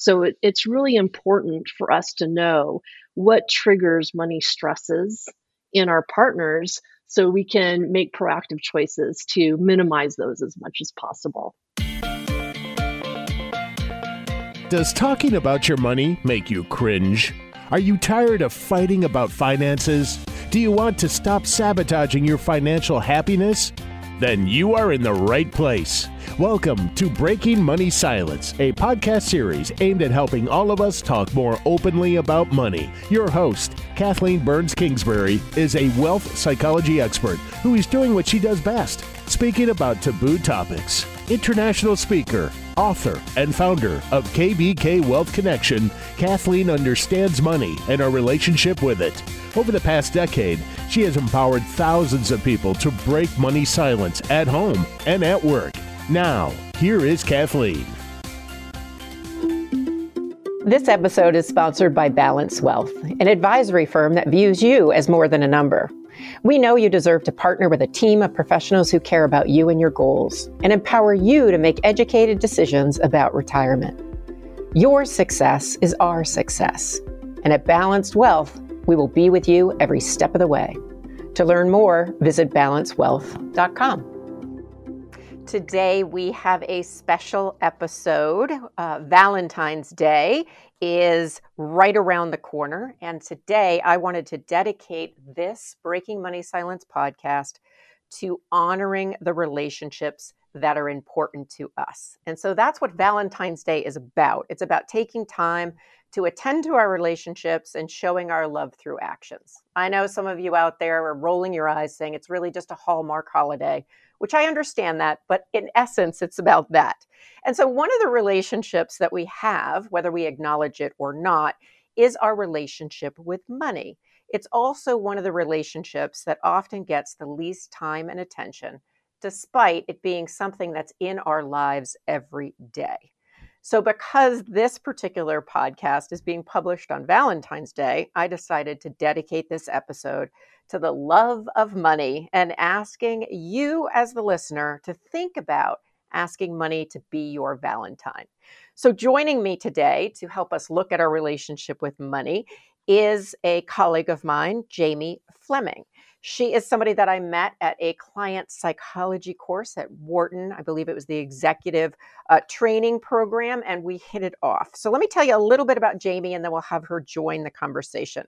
So it, it's really important for us to know what triggers money stresses in our partners so we can make proactive choices to minimize those as much as possible. Does talking about your money make you cringe? Are you tired of fighting about finances? Do you want to stop sabotaging your financial happiness? Then you are in the right place. Welcome to Breaking Money Silence, a podcast series aimed at helping all of us talk more openly about money. Your host, Kathleen Burns Kingsbury, is a wealth psychology expert who is doing what she does best speaking about taboo topics. International speaker, author, and founder of KBK Wealth Connection, Kathleen understands money and our relationship with it. Over the past decade, she has empowered thousands of people to break money silence at home and at work. Now, here is Kathleen. This episode is sponsored by Balance Wealth, an advisory firm that views you as more than a number. We know you deserve to partner with a team of professionals who care about you and your goals and empower you to make educated decisions about retirement. Your success is our success. And at Balanced Wealth, we will be with you every step of the way. To learn more, visit balancewealth.com. Today, we have a special episode. Uh, Valentine's Day is right around the corner. And today, I wanted to dedicate this Breaking Money Silence podcast to honoring the relationships that are important to us. And so that's what Valentine's Day is about. It's about taking time to attend to our relationships and showing our love through actions. I know some of you out there are rolling your eyes saying it's really just a Hallmark holiday, which I understand that, but in essence, it's about that. And so, one of the relationships that we have, whether we acknowledge it or not, is our relationship with money. It's also one of the relationships that often gets the least time and attention, despite it being something that's in our lives every day. So, because this particular podcast is being published on Valentine's Day, I decided to dedicate this episode to the love of money and asking you, as the listener, to think about asking money to be your Valentine. So, joining me today to help us look at our relationship with money is a colleague of mine, Jamie Fleming. She is somebody that I met at a client psychology course at Wharton. I believe it was the executive uh, training program, and we hit it off. So, let me tell you a little bit about Jamie, and then we'll have her join the conversation.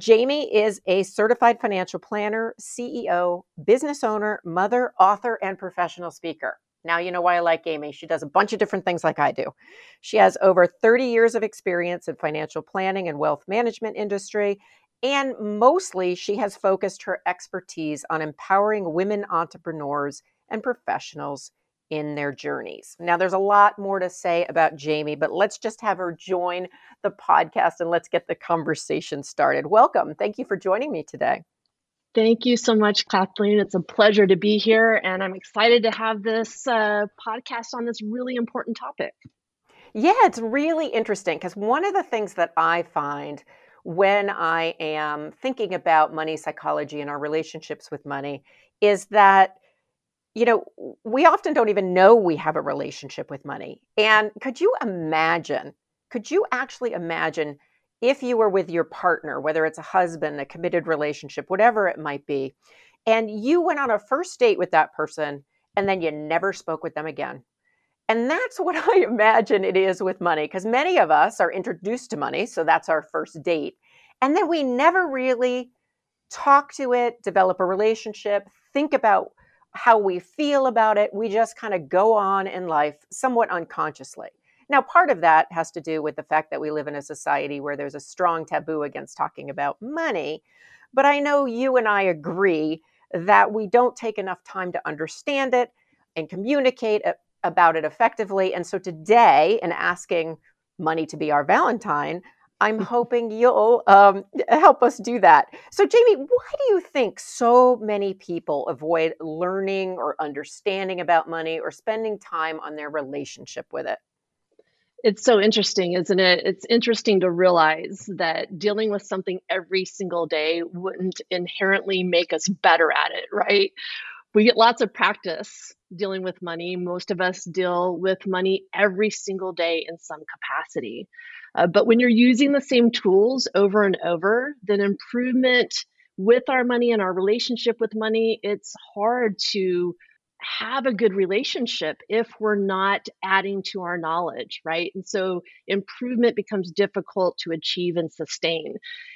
Jamie is a certified financial planner, CEO, business owner, mother, author, and professional speaker. Now you know why I like Jamie. She does a bunch of different things like I do. She has over 30 years of experience in financial planning and wealth management industry and mostly, she has focused her expertise on empowering women entrepreneurs and professionals in their journeys. Now, there's a lot more to say about Jamie, but let's just have her join the podcast and let's get the conversation started. Welcome. Thank you for joining me today. Thank you so much, Kathleen. It's a pleasure to be here, and I'm excited to have this uh, podcast on this really important topic. Yeah, it's really interesting because one of the things that I find when I am thinking about money psychology and our relationships with money is that you know, we often don't even know we have a relationship with money. And could you imagine, could you actually imagine if you were with your partner, whether it's a husband, a committed relationship, whatever it might be, and you went on a first date with that person and then you never spoke with them again? And that's what I imagine it is with money, because many of us are introduced to money. So that's our first date. And then we never really talk to it, develop a relationship, think about how we feel about it. We just kind of go on in life somewhat unconsciously. Now, part of that has to do with the fact that we live in a society where there's a strong taboo against talking about money. But I know you and I agree that we don't take enough time to understand it and communicate about it effectively. And so today, in asking money to be our Valentine, I'm hoping you'll um, help us do that. So, Jamie, why do you think so many people avoid learning or understanding about money or spending time on their relationship with it? It's so interesting, isn't it? It's interesting to realize that dealing with something every single day wouldn't inherently make us better at it, right? we get lots of practice dealing with money. Most of us deal with money every single day in some capacity. Uh, but when you're using the same tools over and over, then improvement with our money and our relationship with money, it's hard to have a good relationship if we're not adding to our knowledge, right? And so improvement becomes difficult to achieve and sustain.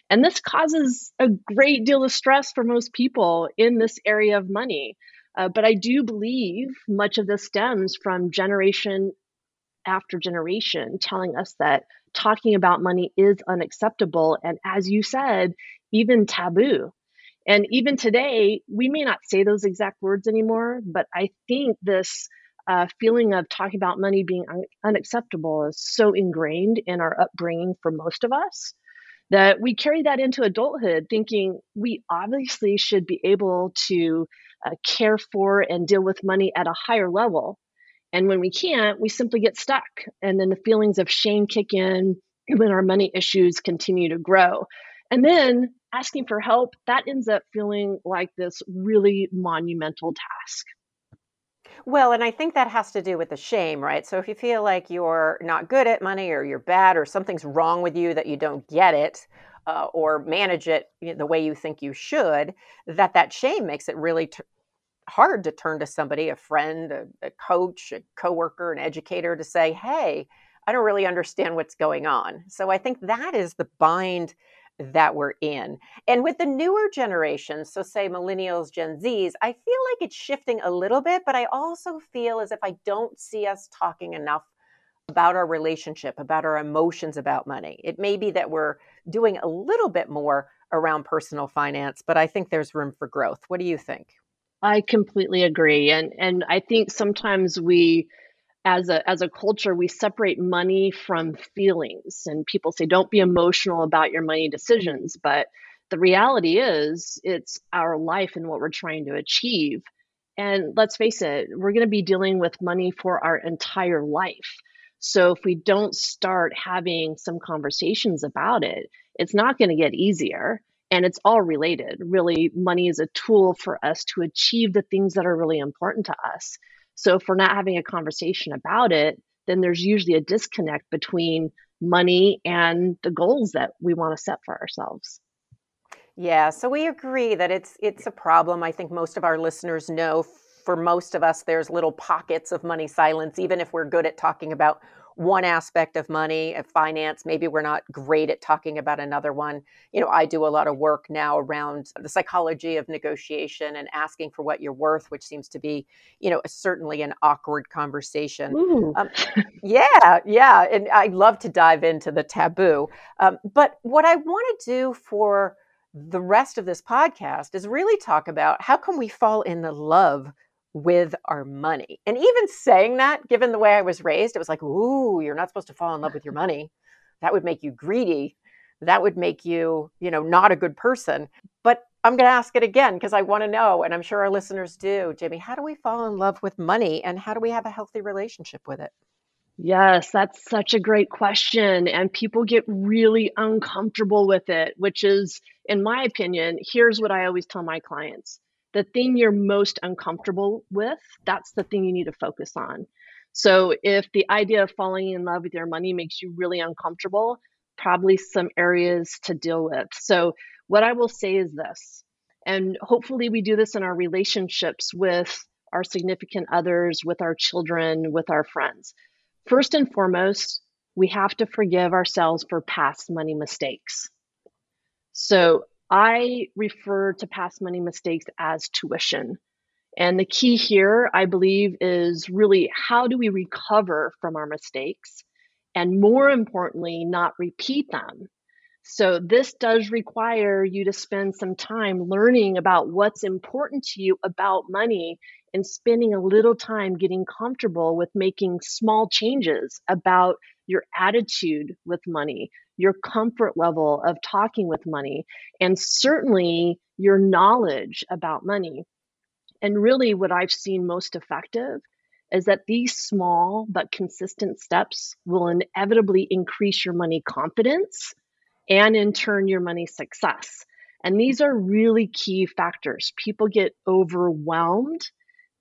And this causes a great deal of stress for most people in this area of money. Uh, but I do believe much of this stems from generation after generation telling us that talking about money is unacceptable. And as you said, even taboo. And even today, we may not say those exact words anymore, but I think this uh, feeling of talking about money being un- unacceptable is so ingrained in our upbringing for most of us that we carry that into adulthood, thinking we obviously should be able to uh, care for and deal with money at a higher level. And when we can't, we simply get stuck. And then the feelings of shame kick in when our money issues continue to grow. And then asking for help, that ends up feeling like this really monumental task. Well, and I think that has to do with the shame, right? So if you feel like you're not good at money or you're bad or something's wrong with you that you don't get it uh, or manage it the way you think you should, that that shame makes it really t- hard to turn to somebody, a friend, a, a coach, a coworker, an educator to say, "Hey, I don't really understand what's going on." So I think that is the bind that we're in. And with the newer generations, so say millennials, Gen Zs, I feel like it's shifting a little bit, but I also feel as if I don't see us talking enough about our relationship, about our emotions about money. It may be that we're doing a little bit more around personal finance, but I think there's room for growth. What do you think? I completely agree. And and I think sometimes we as a as a culture we separate money from feelings and people say don't be emotional about your money decisions but the reality is it's our life and what we're trying to achieve and let's face it we're going to be dealing with money for our entire life so if we don't start having some conversations about it it's not going to get easier and it's all related really money is a tool for us to achieve the things that are really important to us so if we're not having a conversation about it, then there's usually a disconnect between money and the goals that we want to set for ourselves. Yeah, so we agree that it's it's a problem. I think most of our listeners know for most of us there's little pockets of money silence even if we're good at talking about one aspect of money, of finance. Maybe we're not great at talking about another one. You know, I do a lot of work now around the psychology of negotiation and asking for what you're worth, which seems to be, you know, certainly an awkward conversation. Um, yeah, yeah. And I love to dive into the taboo. Um, but what I want to do for the rest of this podcast is really talk about how can we fall in the love with our money. And even saying that, given the way I was raised, it was like, ooh, you're not supposed to fall in love with your money. That would make you greedy. That would make you, you know, not a good person. But I'm going to ask it again because I want to know, and I'm sure our listeners do. Jamie, how do we fall in love with money and how do we have a healthy relationship with it? Yes, that's such a great question. And people get really uncomfortable with it, which is, in my opinion, here's what I always tell my clients the thing you're most uncomfortable with, that's the thing you need to focus on. So if the idea of falling in love with your money makes you really uncomfortable, probably some areas to deal with. So what I will say is this, and hopefully we do this in our relationships with our significant others, with our children, with our friends. First and foremost, we have to forgive ourselves for past money mistakes. So I refer to past money mistakes as tuition. And the key here, I believe, is really how do we recover from our mistakes? And more importantly, not repeat them. So, this does require you to spend some time learning about what's important to you about money and spending a little time getting comfortable with making small changes about your attitude with money, your comfort level of talking with money, and certainly your knowledge about money. And really, what I've seen most effective is that these small but consistent steps will inevitably increase your money confidence and, in turn, your money success. And these are really key factors. People get overwhelmed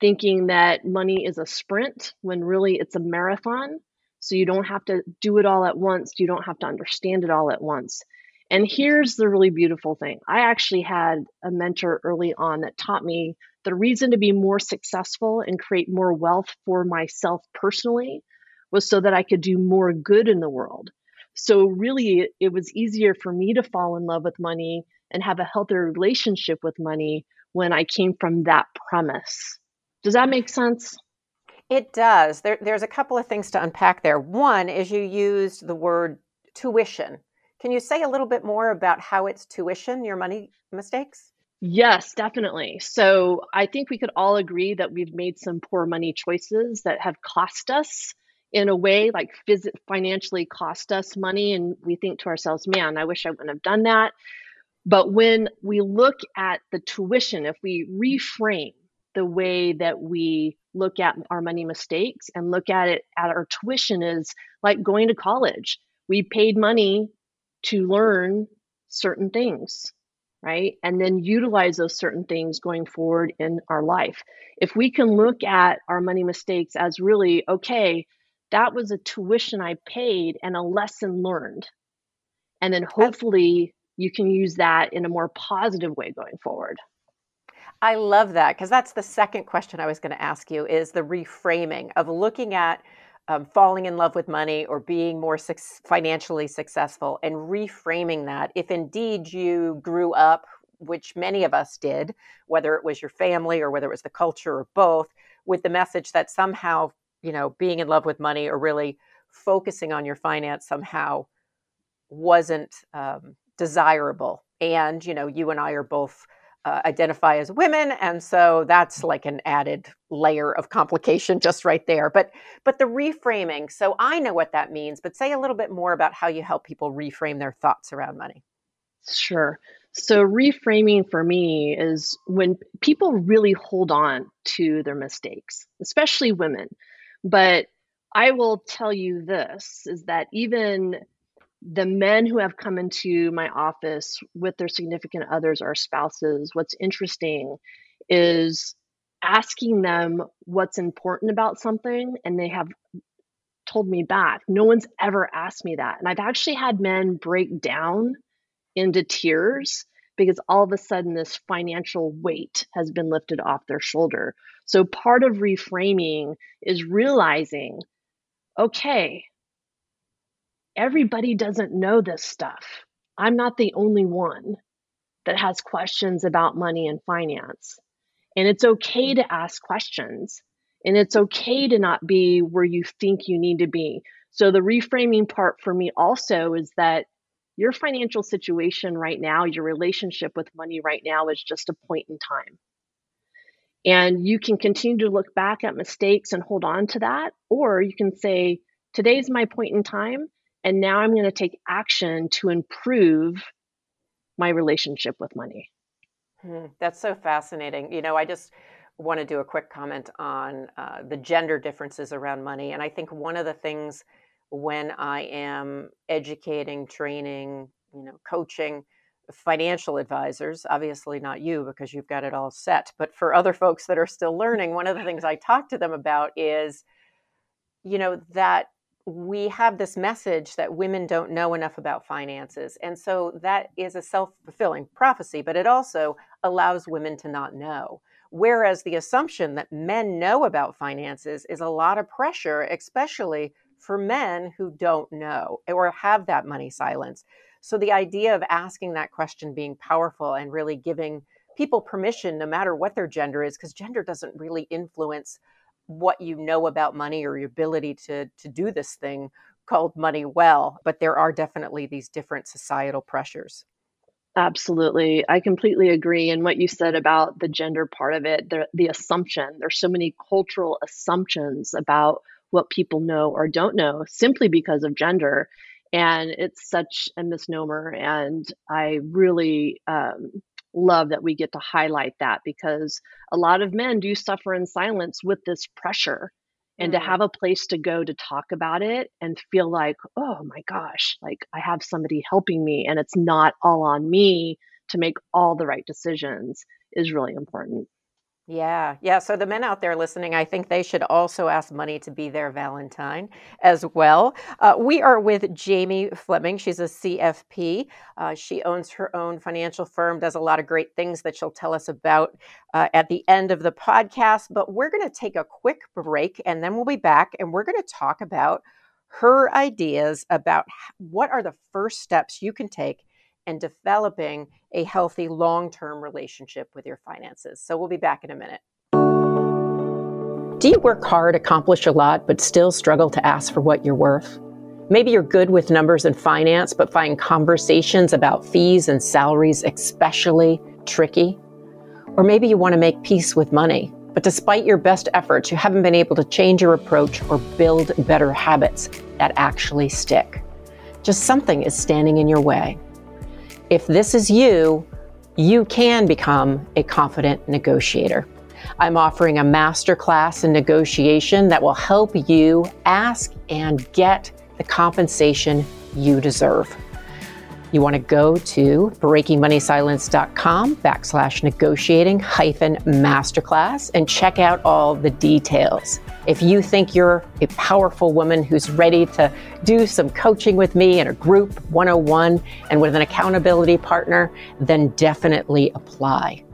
thinking that money is a sprint when really it's a marathon. So you don't have to do it all at once. You don't have to understand it all at once. And here's the really beautiful thing I actually had a mentor early on that taught me the reason to be more successful and create more wealth for myself personally was so that I could do more good in the world. So, really, it was easier for me to fall in love with money and have a healthier relationship with money when I came from that premise. Does that make sense? It does. There, there's a couple of things to unpack there. One is you used the word tuition. Can you say a little bit more about how it's tuition, your money mistakes? Yes, definitely. So I think we could all agree that we've made some poor money choices that have cost us in a way, like phys- financially cost us money. And we think to ourselves, man, I wish I wouldn't have done that. But when we look at the tuition, if we reframe the way that we look at our money mistakes and look at it at our tuition is like going to college. We paid money to learn certain things, right? And then utilize those certain things going forward in our life. If we can look at our money mistakes as really, okay, that was a tuition I paid and a lesson learned. And then hopefully you can use that in a more positive way going forward. I love that because that's the second question I was going to ask you is the reframing of looking at um, falling in love with money or being more su- financially successful and reframing that. If indeed you grew up, which many of us did, whether it was your family or whether it was the culture or both, with the message that somehow, you know, being in love with money or really focusing on your finance somehow wasn't um, desirable. And, you know, you and I are both uh, identify as women and so that's like an added layer of complication just right there. But but the reframing so i know what that means but say a little bit more about how you help people reframe their thoughts around money. Sure. So reframing for me is when people really hold on to their mistakes especially women. But i will tell you this is that even the men who have come into my office with their significant others or spouses, what's interesting is asking them what's important about something, and they have told me back. No one's ever asked me that. And I've actually had men break down into tears because all of a sudden this financial weight has been lifted off their shoulder. So part of reframing is realizing okay, everybody doesn't know this stuff. I'm not the only one that has questions about money and finance. And it's okay to ask questions. And it's okay to not be where you think you need to be. So, the reframing part for me also is that your financial situation right now, your relationship with money right now is just a point in time. And you can continue to look back at mistakes and hold on to that, or you can say, Today's my point in time, and now I'm going to take action to improve my relationship with money. Hmm, that's so fascinating. You know, I just want to do a quick comment on uh, the gender differences around money. And I think one of the things when I am educating, training, you know, coaching financial advisors, obviously not you because you've got it all set, but for other folks that are still learning, one of the things I talk to them about is, you know, that we have this message that women don't know enough about finances. And so that is a self fulfilling prophecy, but it also allows women to not know. Whereas the assumption that men know about finances is a lot of pressure, especially for men who don't know or have that money silence. So the idea of asking that question being powerful and really giving people permission, no matter what their gender is, because gender doesn't really influence what you know about money or your ability to to do this thing called money well but there are definitely these different societal pressures. Absolutely. I completely agree and what you said about the gender part of it the, the assumption there's so many cultural assumptions about what people know or don't know simply because of gender and it's such a misnomer and i really um, love that we get to highlight that because a lot of men do suffer in silence with this pressure and mm. to have a place to go to talk about it and feel like oh my gosh like i have somebody helping me and it's not all on me to make all the right decisions is really important. Yeah, yeah. So the men out there listening, I think they should also ask money to be their Valentine as well. Uh, we are with Jamie Fleming. She's a CFP. Uh, she owns her own financial firm, does a lot of great things that she'll tell us about uh, at the end of the podcast. But we're going to take a quick break and then we'll be back and we're going to talk about her ideas about what are the first steps you can take and developing a healthy long term relationship with your finances. So we'll be back in a minute. Do you work hard, accomplish a lot, but still struggle to ask for what you're worth? Maybe you're good with numbers and finance, but find conversations about fees and salaries especially tricky. Or maybe you want to make peace with money, but despite your best efforts, you haven't been able to change your approach or build better habits that actually stick. Just something is standing in your way. If this is you, you can become a confident negotiator. I'm offering a masterclass in negotiation that will help you ask and get the compensation you deserve. You want to go to breakingmoneysilence.com backslash negotiating hyphen masterclass and check out all the details. If you think you're a powerful woman who's ready to do some coaching with me in a group 101 and with an accountability partner, then definitely apply.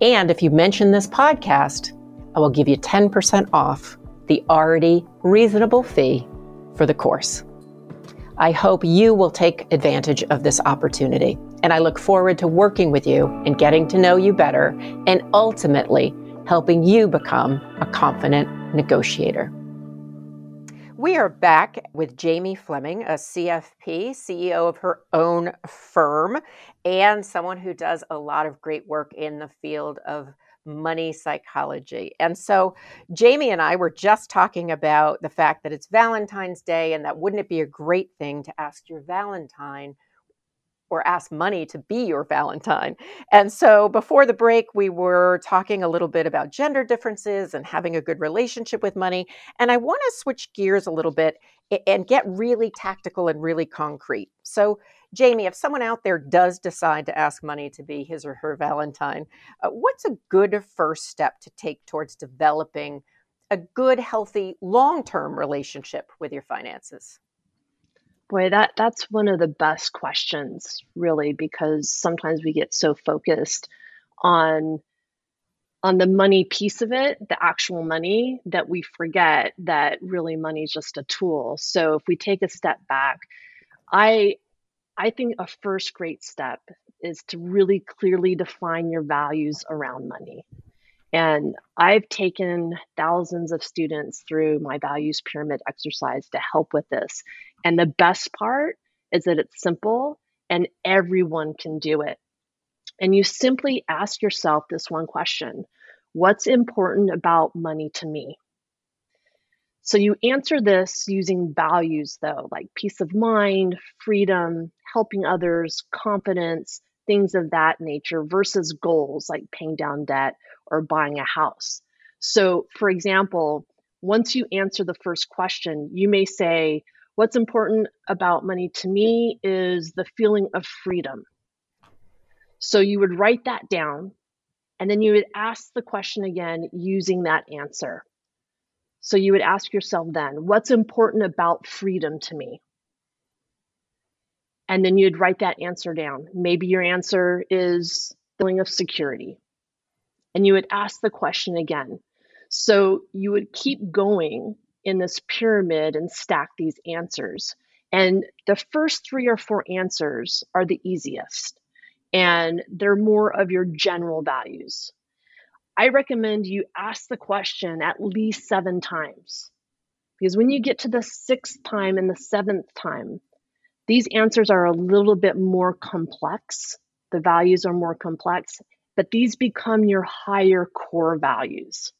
And if you mention this podcast, I will give you 10% off the already reasonable fee for the course. I hope you will take advantage of this opportunity. And I look forward to working with you and getting to know you better and ultimately helping you become a confident negotiator. We are back with Jamie Fleming, a CFP, CEO of her own firm, and someone who does a lot of great work in the field of money psychology. And so, Jamie and I were just talking about the fact that it's Valentine's Day, and that wouldn't it be a great thing to ask your Valentine or ask money to be your Valentine. And so before the break, we were talking a little bit about gender differences and having a good relationship with money. And I want to switch gears a little bit and get really tactical and really concrete. So, Jamie, if someone out there does decide to ask money to be his or her Valentine, uh, what's a good first step to take towards developing a good, healthy, long term relationship with your finances? Boy, that that's one of the best questions, really, because sometimes we get so focused on on the money piece of it, the actual money, that we forget that really money is just a tool. So if we take a step back, I I think a first great step is to really clearly define your values around money. And I've taken thousands of students through my values pyramid exercise to help with this. And the best part is that it's simple and everyone can do it. And you simply ask yourself this one question What's important about money to me? So you answer this using values, though, like peace of mind, freedom, helping others, confidence, things of that nature, versus goals like paying down debt or buying a house. So, for example, once you answer the first question, you may say, What's important about money to me is the feeling of freedom. So you would write that down and then you would ask the question again using that answer. So you would ask yourself then, what's important about freedom to me? And then you'd write that answer down. Maybe your answer is feeling of security. And you would ask the question again. So you would keep going in this pyramid and stack these answers. And the first three or four answers are the easiest, and they're more of your general values. I recommend you ask the question at least seven times. Because when you get to the sixth time and the seventh time, these answers are a little bit more complex. The values are more complex, but these become your higher core values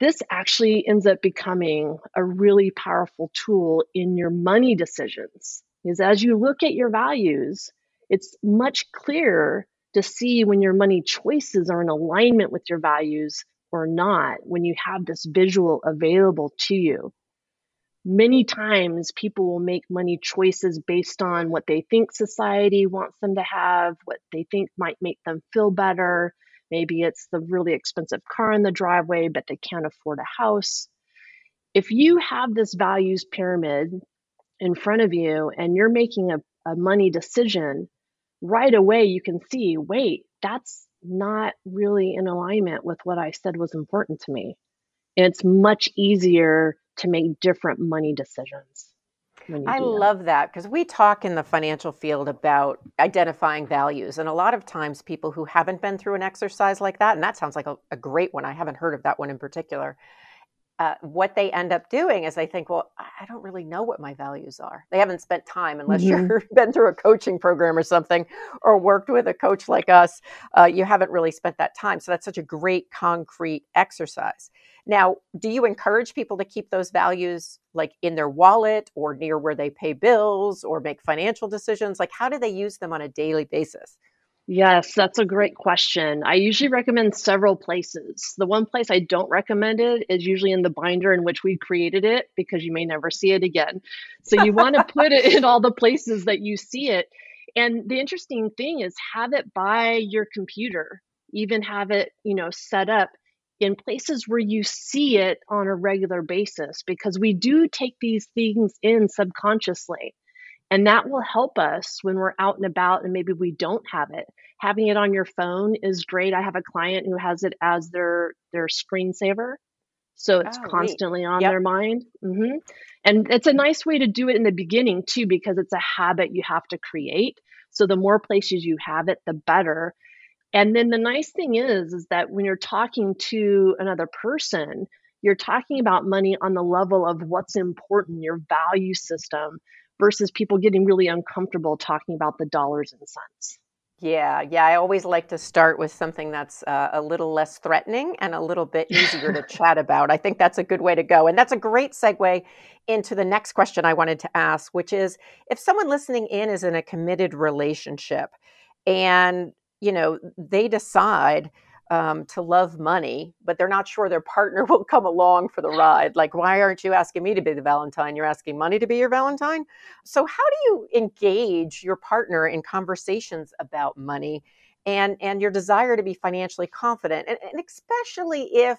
this actually ends up becoming a really powerful tool in your money decisions. Because as you look at your values, it's much clearer to see when your money choices are in alignment with your values or not when you have this visual available to you. many times people will make money choices based on what they think society wants them to have, what they think might make them feel better. Maybe it's the really expensive car in the driveway, but they can't afford a house. If you have this values pyramid in front of you and you're making a, a money decision, right away you can see wait, that's not really in alignment with what I said was important to me. And it's much easier to make different money decisions. I love that because we talk in the financial field about identifying values. And a lot of times, people who haven't been through an exercise like that, and that sounds like a, a great one, I haven't heard of that one in particular, uh, what they end up doing is they think, well, I don't really know what my values are. They haven't spent time, unless mm-hmm. you've been through a coaching program or something, or worked with a coach like us. Uh, you haven't really spent that time. So that's such a great concrete exercise. Now, do you encourage people to keep those values like in their wallet or near where they pay bills or make financial decisions? Like, how do they use them on a daily basis? Yes, that's a great question. I usually recommend several places. The one place I don't recommend it is usually in the binder in which we created it because you may never see it again. So you want to put it in all the places that you see it. And the interesting thing is have it by your computer, even have it, you know, set up in places where you see it on a regular basis because we do take these things in subconsciously. And that will help us when we're out and about and maybe we don't have it. Having it on your phone is great. I have a client who has it as their their screensaver. So it's oh, constantly on yep. their mind. Mm-hmm. And it's a nice way to do it in the beginning too, because it's a habit you have to create. So the more places you have it, the better. And then the nice thing is, is that when you're talking to another person, you're talking about money on the level of what's important, your value system, versus people getting really uncomfortable talking about the dollars and cents. Yeah, yeah. I always like to start with something that's uh, a little less threatening and a little bit easier to chat about. I think that's a good way to go. And that's a great segue into the next question I wanted to ask, which is if someone listening in is in a committed relationship and, you know, they decide, um, to love money, but they're not sure their partner will come along for the ride. Like, why aren't you asking me to be the Valentine? You're asking money to be your Valentine. So, how do you engage your partner in conversations about money and and your desire to be financially confident, and, and especially if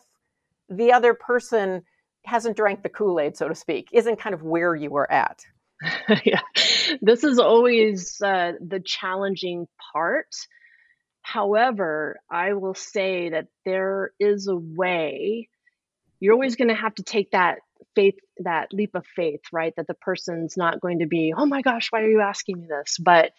the other person hasn't drank the Kool Aid, so to speak, isn't kind of where you were at? yeah, this is always uh, the challenging part However, I will say that there is a way. You're always going to have to take that faith, that leap of faith, right? That the person's not going to be, oh my gosh, why are you asking me this? But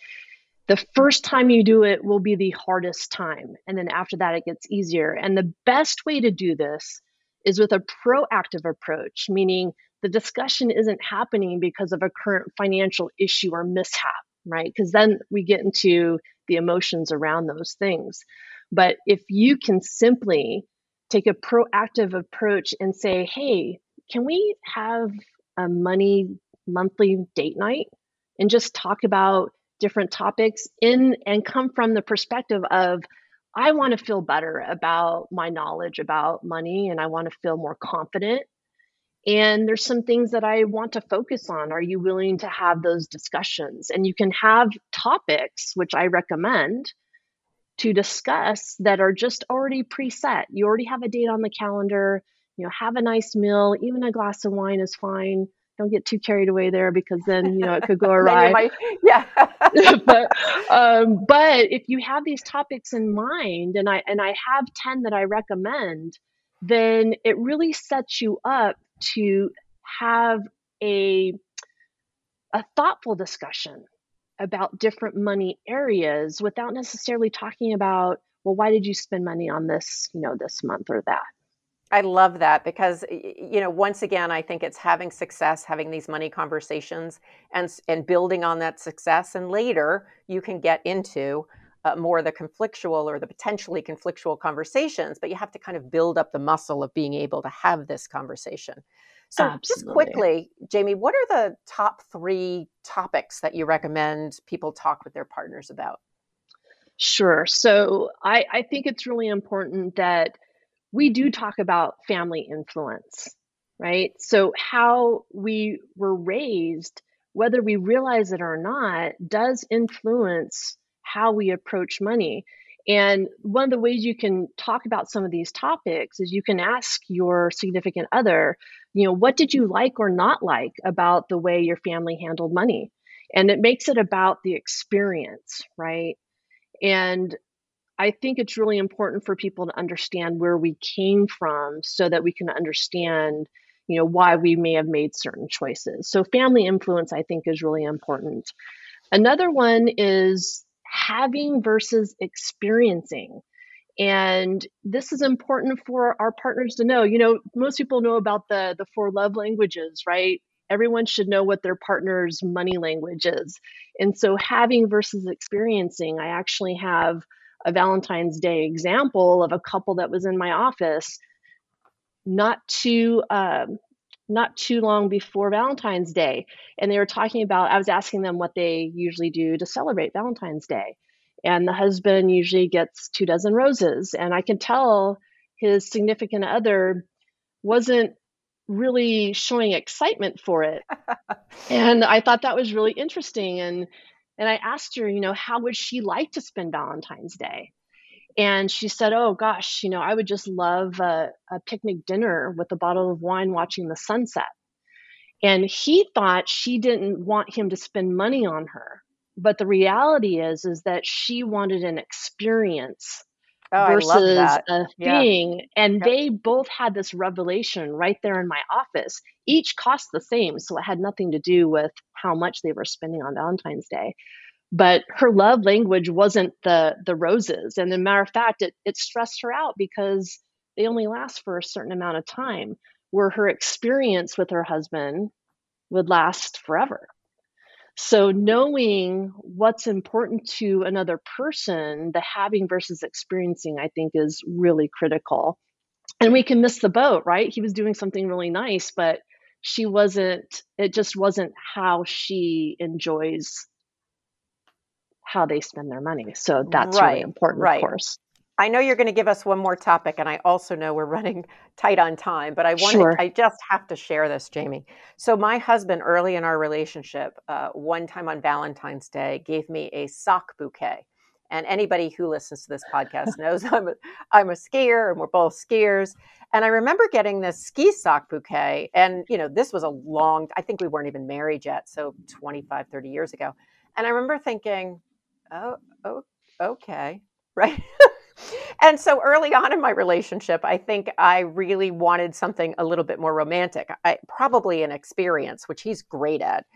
the first time you do it will be the hardest time. And then after that, it gets easier. And the best way to do this is with a proactive approach, meaning the discussion isn't happening because of a current financial issue or mishap, right? Because then we get into the emotions around those things. But if you can simply take a proactive approach and say, hey, can we have a money monthly date night and just talk about different topics in and come from the perspective of I want to feel better about my knowledge about money and I want to feel more confident. And there's some things that I want to focus on. Are you willing to have those discussions? And you can have topics, which I recommend to discuss that are just already preset. You already have a date on the calendar. You know, have a nice meal. Even a glass of wine is fine. Don't get too carried away there because then you know it could go awry. might, yeah. but um, but if you have these topics in mind, and I and I have ten that I recommend, then it really sets you up to have a a thoughtful discussion about different money areas without necessarily talking about well why did you spend money on this you know this month or that? I love that because you know once again I think it's having success having these money conversations and and building on that success and later you can get into uh, more the conflictual or the potentially conflictual conversations, but you have to kind of build up the muscle of being able to have this conversation. So, Absolutely. just quickly, Jamie, what are the top three topics that you recommend people talk with their partners about? Sure. So, I, I think it's really important that we do talk about family influence right? So, how we were raised, whether we realize it or not, does influence how we approach money. And one of the ways you can talk about some of these topics is you can ask your significant other, you know, what did you like or not like about the way your family handled money? And it makes it about the experience, right? And I think it's really important for people to understand where we came from so that we can understand, you know, why we may have made certain choices. So family influence I think is really important. Another one is having versus experiencing. And this is important for our partners to know. You know, most people know about the the four love languages, right? Everyone should know what their partner's money language is. And so having versus experiencing, I actually have a Valentine's Day example of a couple that was in my office not too um, not too long before Valentine's Day, and they were talking about. I was asking them what they usually do to celebrate Valentine's Day, and the husband usually gets two dozen roses, and I can tell his significant other wasn't really showing excitement for it, and I thought that was really interesting and and I asked her, you know, how would she like to spend Valentine's Day? And she said, oh gosh, you know, I would just love a, a picnic dinner with a bottle of wine watching the sunset. And he thought she didn't want him to spend money on her. But the reality is, is that she wanted an experience Oh, versus a Yeah. thing. And Yep. they both had this revelation right there in my office. Each cost the same, so it had nothing to do with how much they were spending on Valentine's Day. But her love language wasn't the the roses. And as a matter of fact, it it stressed her out because they only last for a certain amount of time, where her experience with her husband would last forever. So, knowing what's important to another person, the having versus experiencing, I think is really critical. And we can miss the boat, right? He was doing something really nice, but she wasn't, it just wasn't how she enjoys how they spend their money. So, that's really Right, important, of course. I know you're going to give us one more topic, and I also know we're running tight on time, but I wanted, Sure. I just have to share this, Jamie. So, my husband, early in our relationship, uh, one time on Valentine's Day, gave me a sock bouquet. And anybody who listens to this podcast knows I'm a, I'm a skier, and we're both skiers. And I remember getting this ski sock bouquet. And, you know, this was a long, I think we weren't even married yet. So 25, 30 years ago. And I remember thinking, oh, oh okay. Right. and so early on in my relationship, I think I really wanted something a little bit more romantic. I, probably an experience, which he's great at.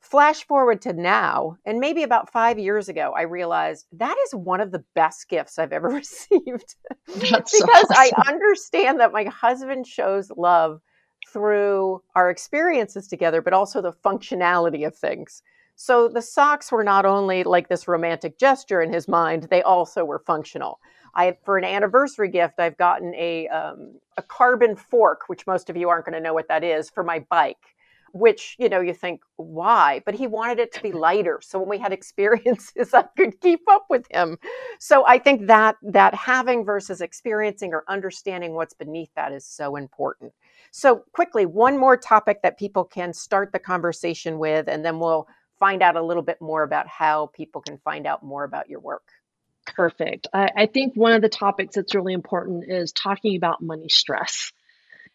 Flash forward to now, and maybe about five years ago, I realized that is one of the best gifts I've ever received because I understand that my husband shows love through our experiences together, but also the functionality of things. So the socks were not only like this romantic gesture in his mind; they also were functional. I, for an anniversary gift, I've gotten a um, a carbon fork, which most of you aren't going to know what that is, for my bike. Which you know you think why, but he wanted it to be lighter, so when we had experiences, I could keep up with him. So I think that that having versus experiencing or understanding what's beneath that is so important. So quickly, one more topic that people can start the conversation with, and then we'll find out a little bit more about how people can find out more about your work. Perfect. I, I think one of the topics that's really important is talking about money stress.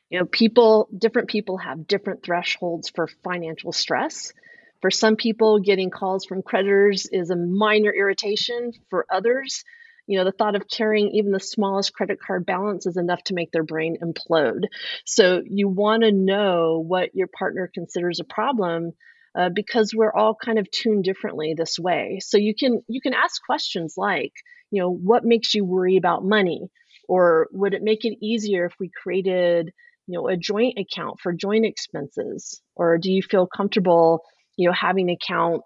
You know, people, different people have different thresholds for financial stress. For some people, getting calls from creditors is a minor irritation. For others, you know, the thought of carrying even the smallest credit card balance is enough to make their brain implode. So you want to know what your partner considers a problem uh, because we're all kind of tuned differently this way. So you can you can ask questions like, you know, what makes you worry about money, or would it make it easier if we created you know a joint account for joint expenses? Or do you feel comfortable you know having an account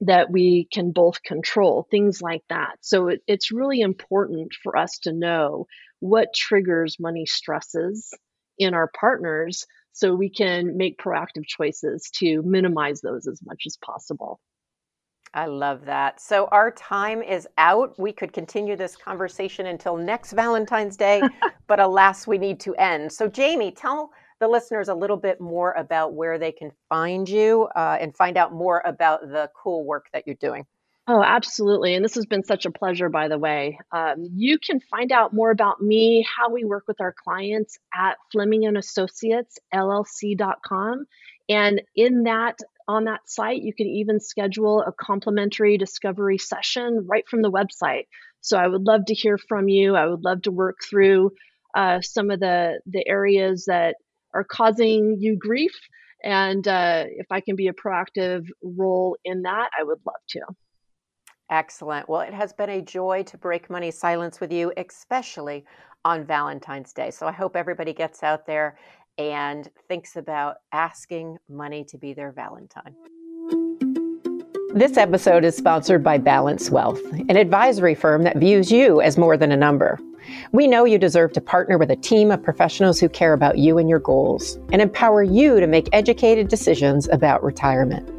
that we can both control? Things like that. So it, it's really important for us to know what triggers money stresses in our partners so we can make proactive choices to minimize those as much as possible I love that. So our time is out. We could continue this conversation until next Valentine's Day, but alas, we need to end. So, Jamie, tell the listeners a little bit more about where they can find you uh, and find out more about the cool work that you're doing. Oh, absolutely. And this has been such a pleasure, by the way. Um, you can find out more about me, how we work with our clients at Fleming and Associates, LLC.com. And in that, on that site, you can even schedule a complimentary discovery session right from the website. So I would love to hear from you. I would love to work through uh, some of the, the areas that are causing you grief. And uh, if I can be a proactive role in that, I would love to. Excellent. Well, it has been a joy to break money silence with you, especially on Valentine's Day. So I hope everybody gets out there and thinks about asking money to be their Valentine. This episode is sponsored by Balance Wealth, an advisory firm that views you as more than a number. We know you deserve to partner with a team of professionals who care about you and your goals and empower you to make educated decisions about retirement.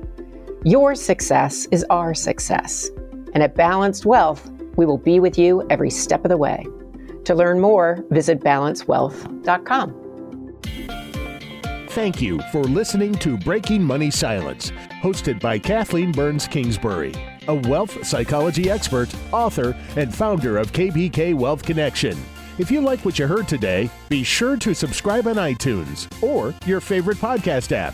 Your success is our success. And at Balanced Wealth, we will be with you every step of the way. To learn more, visit balancewealth.com. Thank you for listening to Breaking Money Silence, hosted by Kathleen Burns Kingsbury, a wealth psychology expert, author, and founder of KBK Wealth Connection. If you like what you heard today, be sure to subscribe on iTunes or your favorite podcast app